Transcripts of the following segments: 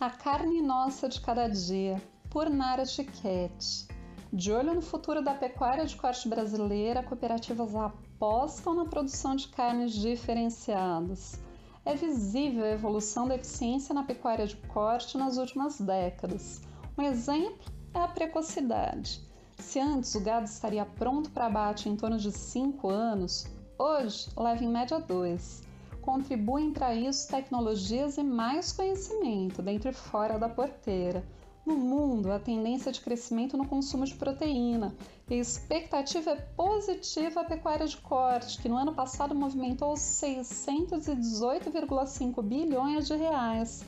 A carne nossa de cada dia, por Nara Chiquete. De olho no futuro da pecuária de corte brasileira, cooperativas apostam na produção de carnes diferenciadas. É visível a evolução da eficiência na pecuária de corte nas últimas décadas. Um exemplo é a precocidade. Se antes o gado estaria pronto para abate em torno de 5 anos, hoje leva em média 2. Contribuem para isso tecnologias e mais conhecimento dentro e fora da porteira no mundo, a tendência de crescimento no consumo de proteína e a expectativa é positiva à pecuária de corte, que no ano passado movimentou 618,5 bilhões de reais,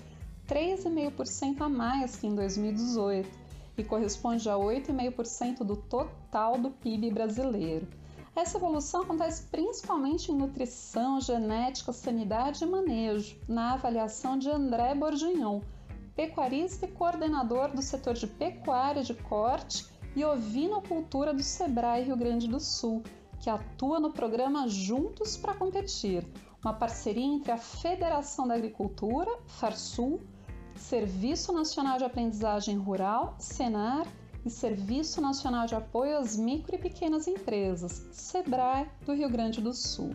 3,5% a mais que em 2018, e corresponde a 8,5% do total do PIB brasileiro. Essa evolução acontece principalmente em nutrição, genética, sanidade e manejo, na avaliação de André Bordignon, pecuarista e coordenador do setor de pecuária de corte e ovinocultura do Sebrae Rio Grande do Sul, que atua no programa Juntos para Competir, uma parceria entre a Federação da Agricultura, Farsul, Serviço Nacional de Aprendizagem Rural, Senar, e Serviço Nacional de Apoio às Micro e Pequenas Empresas, SEBRAE, do Rio Grande do Sul.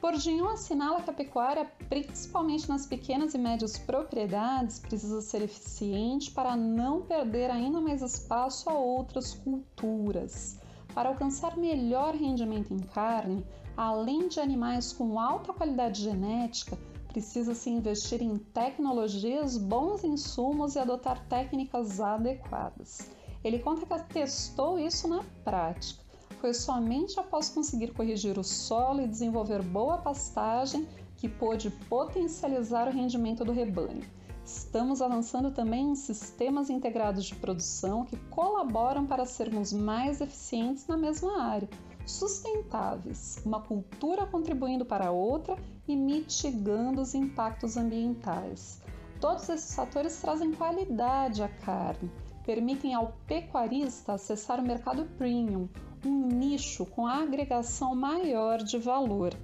Bourdieu assinala que a pecuária, principalmente nas pequenas e médias propriedades, precisa ser eficiente para não perder ainda mais espaço a outras culturas. Para alcançar melhor rendimento em carne, além de animais com alta qualidade genética, precisa-se investir em tecnologias, bons insumos e adotar técnicas adequadas. Ele conta que testou isso na prática foi somente após conseguir corrigir o solo e desenvolver boa pastagem que pôde potencializar o rendimento do rebanho. Estamos avançando também em sistemas integrados de produção que colaboram para sermos mais eficientes na mesma área, sustentáveis, uma cultura contribuindo para a outra e mitigando os impactos ambientais. Todos esses fatores trazem qualidade à carne, permitem ao pecuarista acessar o mercado premium, um nicho com agregação maior de valor.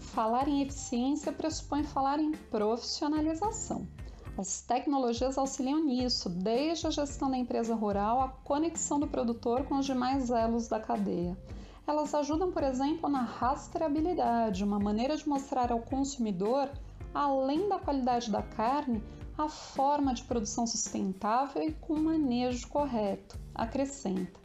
Falar em eficiência pressupõe falar em profissionalização. As tecnologias auxiliam nisso, desde a gestão da empresa rural à conexão do produtor com os demais elos da cadeia. Elas ajudam, por exemplo, na rastreabilidade, uma maneira de mostrar ao consumidor, além da qualidade da carne, a forma de produção sustentável e com manejo correto, acrescenta.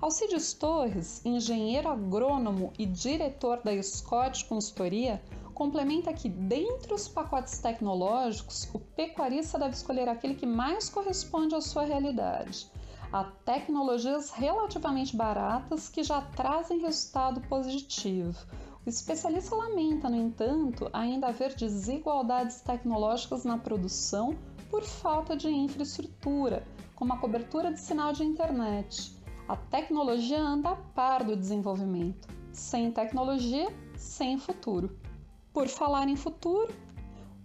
Alcides Torres, engenheiro agrônomo e diretor da Scott Consultoria, complementa que, dentre os pacotes tecnológicos, o pecuarista deve escolher aquele que mais corresponde à sua realidade. Há tecnologias relativamente baratas que já trazem resultado positivo. O especialista lamenta, no entanto, ainda haver desigualdades tecnológicas na produção por falta de infraestrutura, como a cobertura de sinal de internet. A tecnologia anda a par do desenvolvimento. Sem tecnologia, sem futuro. Por falar em futuro,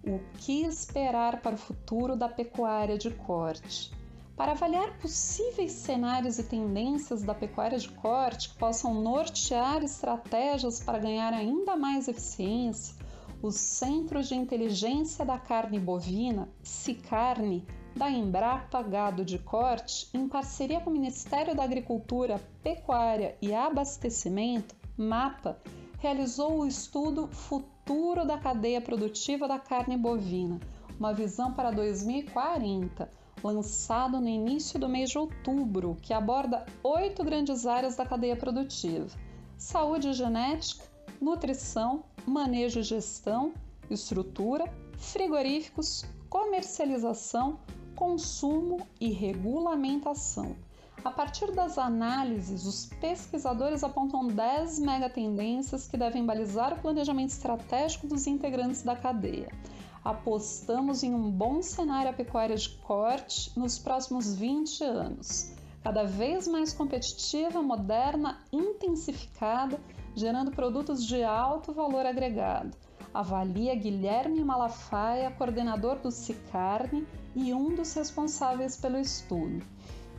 o que esperar para o futuro da pecuária de corte? Para avaliar possíveis cenários e tendências da pecuária de corte que possam nortear estratégias para ganhar ainda mais eficiência, o Centro de Inteligência da Carne Bovina, CICARNE, da Embrapa Gado de Corte, em parceria com o Ministério da Agricultura, Pecuária e Abastecimento, MAPA, realizou o estudo Futuro da Cadeia Produtiva da Carne Bovina, uma visão para 2040, lançado no início do mês de outubro, que aborda oito grandes áreas da cadeia produtiva: saúde e genética, nutrição, manejo e gestão, estrutura, frigoríficos, comercialização, consumo e regulamentação. A partir das análises, os pesquisadores apontam 10 megatendências que devem balizar o planejamento estratégico dos integrantes da cadeia. Apostamos em um bom cenário pecuária de corte nos próximos 20 anos, cada vez mais competitiva, moderna, intensificada, gerando produtos de alto valor agregado. Avalia Guilherme Malafaia, coordenador do Cicarne e um dos responsáveis pelo estudo.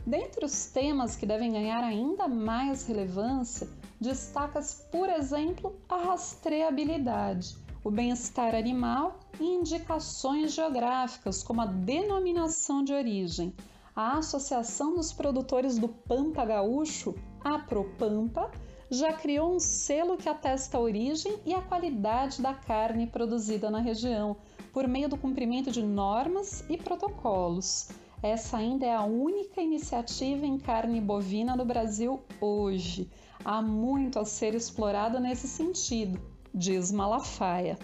Dentre os temas que devem ganhar ainda mais relevância, destaca-se, por exemplo, a rastreabilidade, o bem-estar animal e indicações geográficas, como a denominação de origem. A Associação dos Produtores do Pampa Gaúcho, a Propampa, já criou um selo que atesta a origem e a qualidade da carne produzida na região, por meio do cumprimento de normas e protocolos. Essa ainda é a única iniciativa em carne bovina no Brasil hoje. Há muito a ser explorado nesse sentido, diz Malafaia.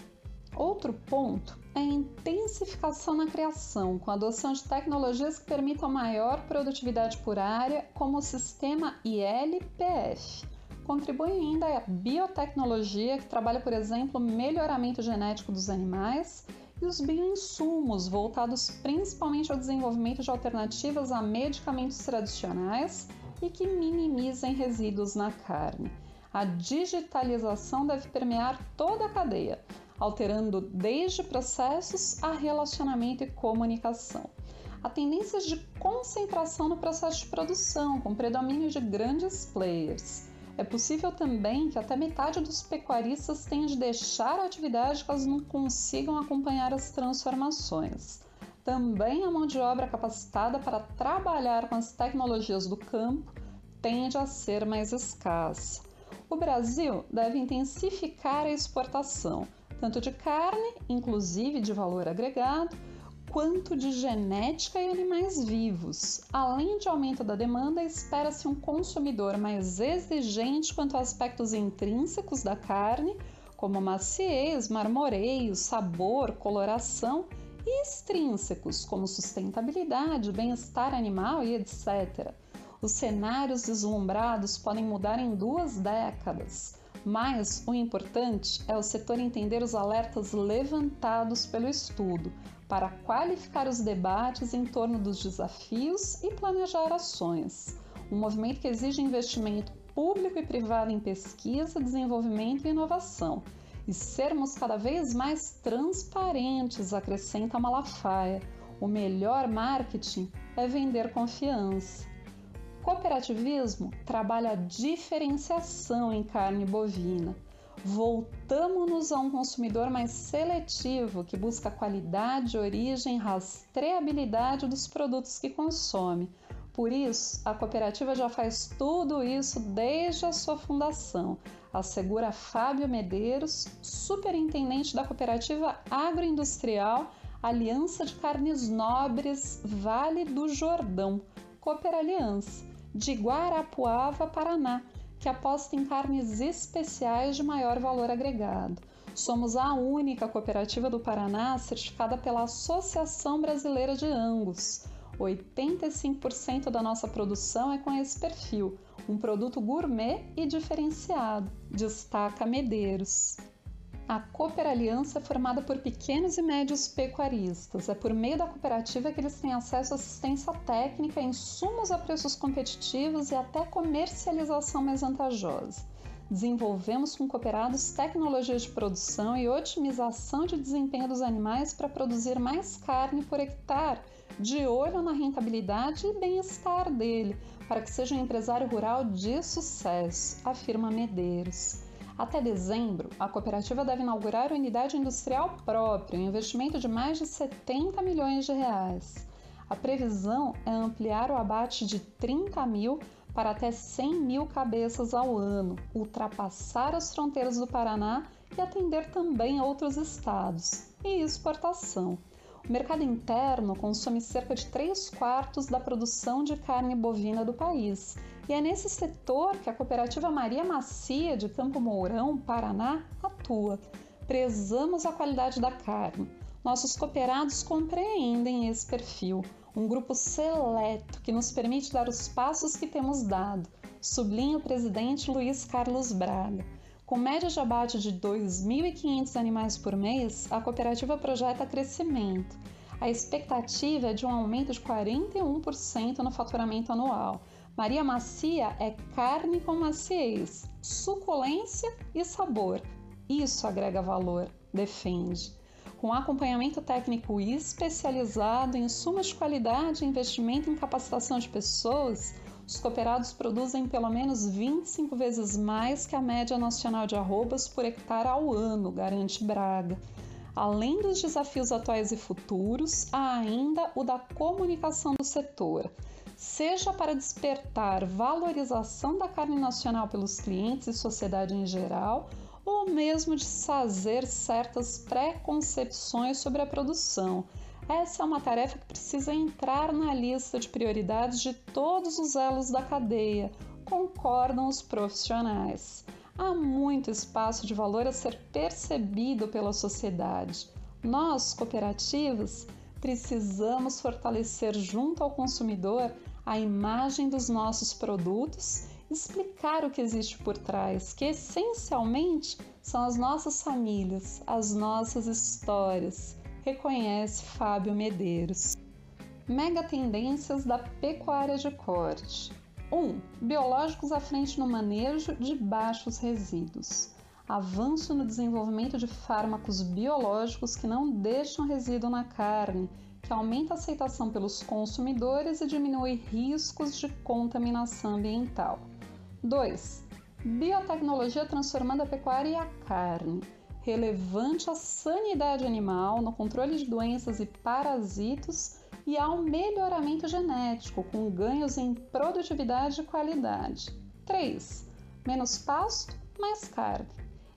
Outro ponto é a intensificação na criação, com a adoção de tecnologias que permitam maior produtividade por área, como o sistema ILPF. Contribui ainda a biotecnologia, que trabalha, por exemplo, o melhoramento genético dos animais e os bioinsumos, voltados principalmente ao desenvolvimento de alternativas a medicamentos tradicionais e que minimizem resíduos na carne. A digitalização deve permear toda a cadeia, alterando desde processos a relacionamento e comunicação. Há tendências de concentração no processo de produção, com predomínio de grandes players. É possível também que até metade dos pecuaristas tenha de deixar a atividade caso não consigam acompanhar as transformações. Também a mão de obra capacitada para trabalhar com as tecnologias do campo tende a ser mais escassa. O Brasil deve intensificar a exportação, tanto de carne, inclusive de valor agregado, quanto de genética e animais vivos. Além de aumento da demanda, espera-se um consumidor mais exigente quanto a aspectos intrínsecos da carne, como maciez, marmoreio, sabor, coloração, e extrínsecos, como sustentabilidade, bem-estar animal e etc. Os cenários deslumbrados podem mudar em duas décadas. Mas o importante é o setor entender os alertas levantados pelo estudo, para qualificar os debates em torno dos desafios e planejar ações. Um movimento que exige investimento público e privado em pesquisa, desenvolvimento e inovação. E sermos cada vez mais transparentes, acrescenta Malafaia. O melhor marketing é vender confiança. Cooperativismo trabalha a diferenciação em carne bovina. Voltamos-nos a um consumidor mais seletivo que busca qualidade, origem, rastreabilidade dos produtos que consome. Por isso, a cooperativa já faz tudo isso desde a sua fundação, assegura Fábio Medeiros, superintendente da cooperativa agroindustrial Aliança de Carnes Nobres Vale do Jordão, Cooper Aliança, de Guarapuava, Paraná que aposta em carnes especiais de maior valor agregado. Somos a única cooperativa do Paraná certificada pela Associação Brasileira de Angus. 85% da nossa produção é com esse perfil, um produto gourmet e diferenciado, destaca Medeiros. A Cooper Aliança é formada por pequenos e médios pecuaristas. É por meio da cooperativa que eles têm acesso à assistência técnica, insumos a preços competitivos e até comercialização mais vantajosa. Desenvolvemos com cooperados tecnologias de produção e otimização de desempenho dos animais para produzir mais carne por hectare, de olho na rentabilidade e bem-estar dele, para que seja um empresário rural de sucesso, afirma Medeiros. Até dezembro, a cooperativa deve inaugurar unidade industrial própria, um investimento de mais de 70 milhões de reais. A previsão é ampliar o abate de 30 mil para até 100 mil cabeças ao ano, ultrapassar as fronteiras do Paraná e atender também outros estados, e exportação. O mercado interno consome cerca de 3 quartos da produção de carne bovina do país. E é nesse setor que a cooperativa Maria Macia de Campo Mourão, Paraná, atua. Prezamos a qualidade da carne. Nossos cooperados compreendem esse perfil, um grupo seleto que nos permite dar os passos que temos dado, sublinha o presidente Luiz Carlos Braga. Com média de abate de 2.500 animais por mês, a cooperativa projeta crescimento. A expectativa é de um aumento de 41% no faturamento anual. Maria Macia é carne com maciez, suculência e sabor. Isso agrega valor, defende. Com acompanhamento técnico especializado, insumos de qualidade e investimento em capacitação de pessoas, os cooperados produzem pelo menos 25 vezes mais que a média nacional de arrobas por hectare ao ano, garante Braga. Além dos desafios atuais e futuros, há ainda o da comunicação do setor, seja para despertar valorização da carne nacional pelos clientes e sociedade em geral, ou mesmo desfazer certas preconcepções sobre a produção. Essa é uma tarefa que precisa entrar na lista de prioridades de todos os elos da cadeia, concordam os profissionais há muito espaço de valor a ser percebido pela sociedade. Nós, cooperativas, precisamos fortalecer junto ao consumidor a imagem dos nossos produtos, explicar o que existe por trás, que essencialmente são as nossas famílias, as nossas histórias, reconhece Fábio Medeiros. Mega tendências da pecuária de corte. 1. Biológicos à frente no manejo de baixos resíduos. Avanço no desenvolvimento de fármacos biológicos que não deixam resíduo na carne, que aumenta a aceitação pelos consumidores e diminui riscos de contaminação ambiental. 2. Biotecnologia transformando a pecuária e a carne. Relevante à sanidade animal, no controle de doenças e parasitos e ao melhoramento genético, com ganhos em produtividade e qualidade. 3. Menos pasto, mais carne.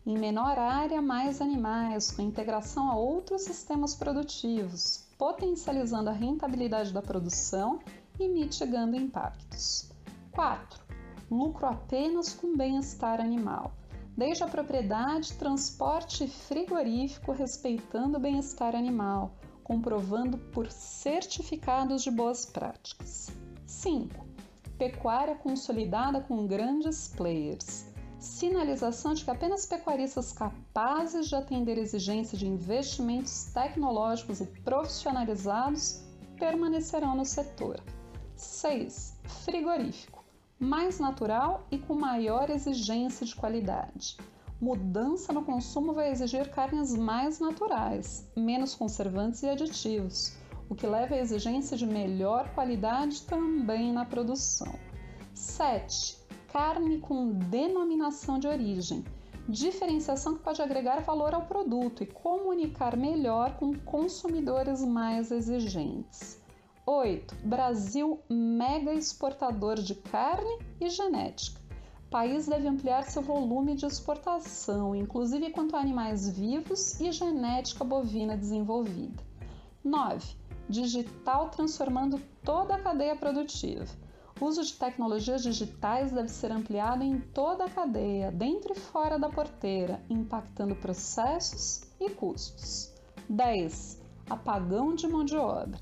Em menor área, mais animais, com integração a outros sistemas produtivos, potencializando a rentabilidade da produção e mitigando impactos. 4. Lucro apenas com bem-estar animal desde a propriedade, transporte frigorífico respeitando o bem-estar animal, comprovando por certificados de boas práticas. 5. Pecuária consolidada com grandes players. Sinalização de que apenas pecuaristas capazes de atender exigências de investimentos tecnológicos e profissionalizados permanecerão no setor. 6. Frigorífico. Mais natural e com maior exigência de qualidade mudança no consumo vai exigir carnes mais naturais, menos conservantes e aditivos, o que leva à exigência de melhor qualidade também na produção. 7. Carne com denominação de origem. Diferenciação que pode agregar valor ao produto e comunicar melhor com consumidores mais exigentes. 8. Brasil mega exportador de carne e genética país deve ampliar seu volume de exportação, inclusive quanto a animais vivos e genética bovina desenvolvida. 9. Digital transformando toda a cadeia produtiva. O uso de tecnologias digitais deve ser ampliado em toda a cadeia, dentro e fora da porteira, impactando processos e custos. 10. Apagão de mão de obra.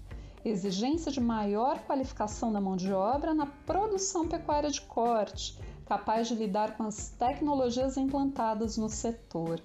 Exigência de maior qualificação da mão de obra na produção pecuária de corte, capaz de lidar com as tecnologias implantadas no setor.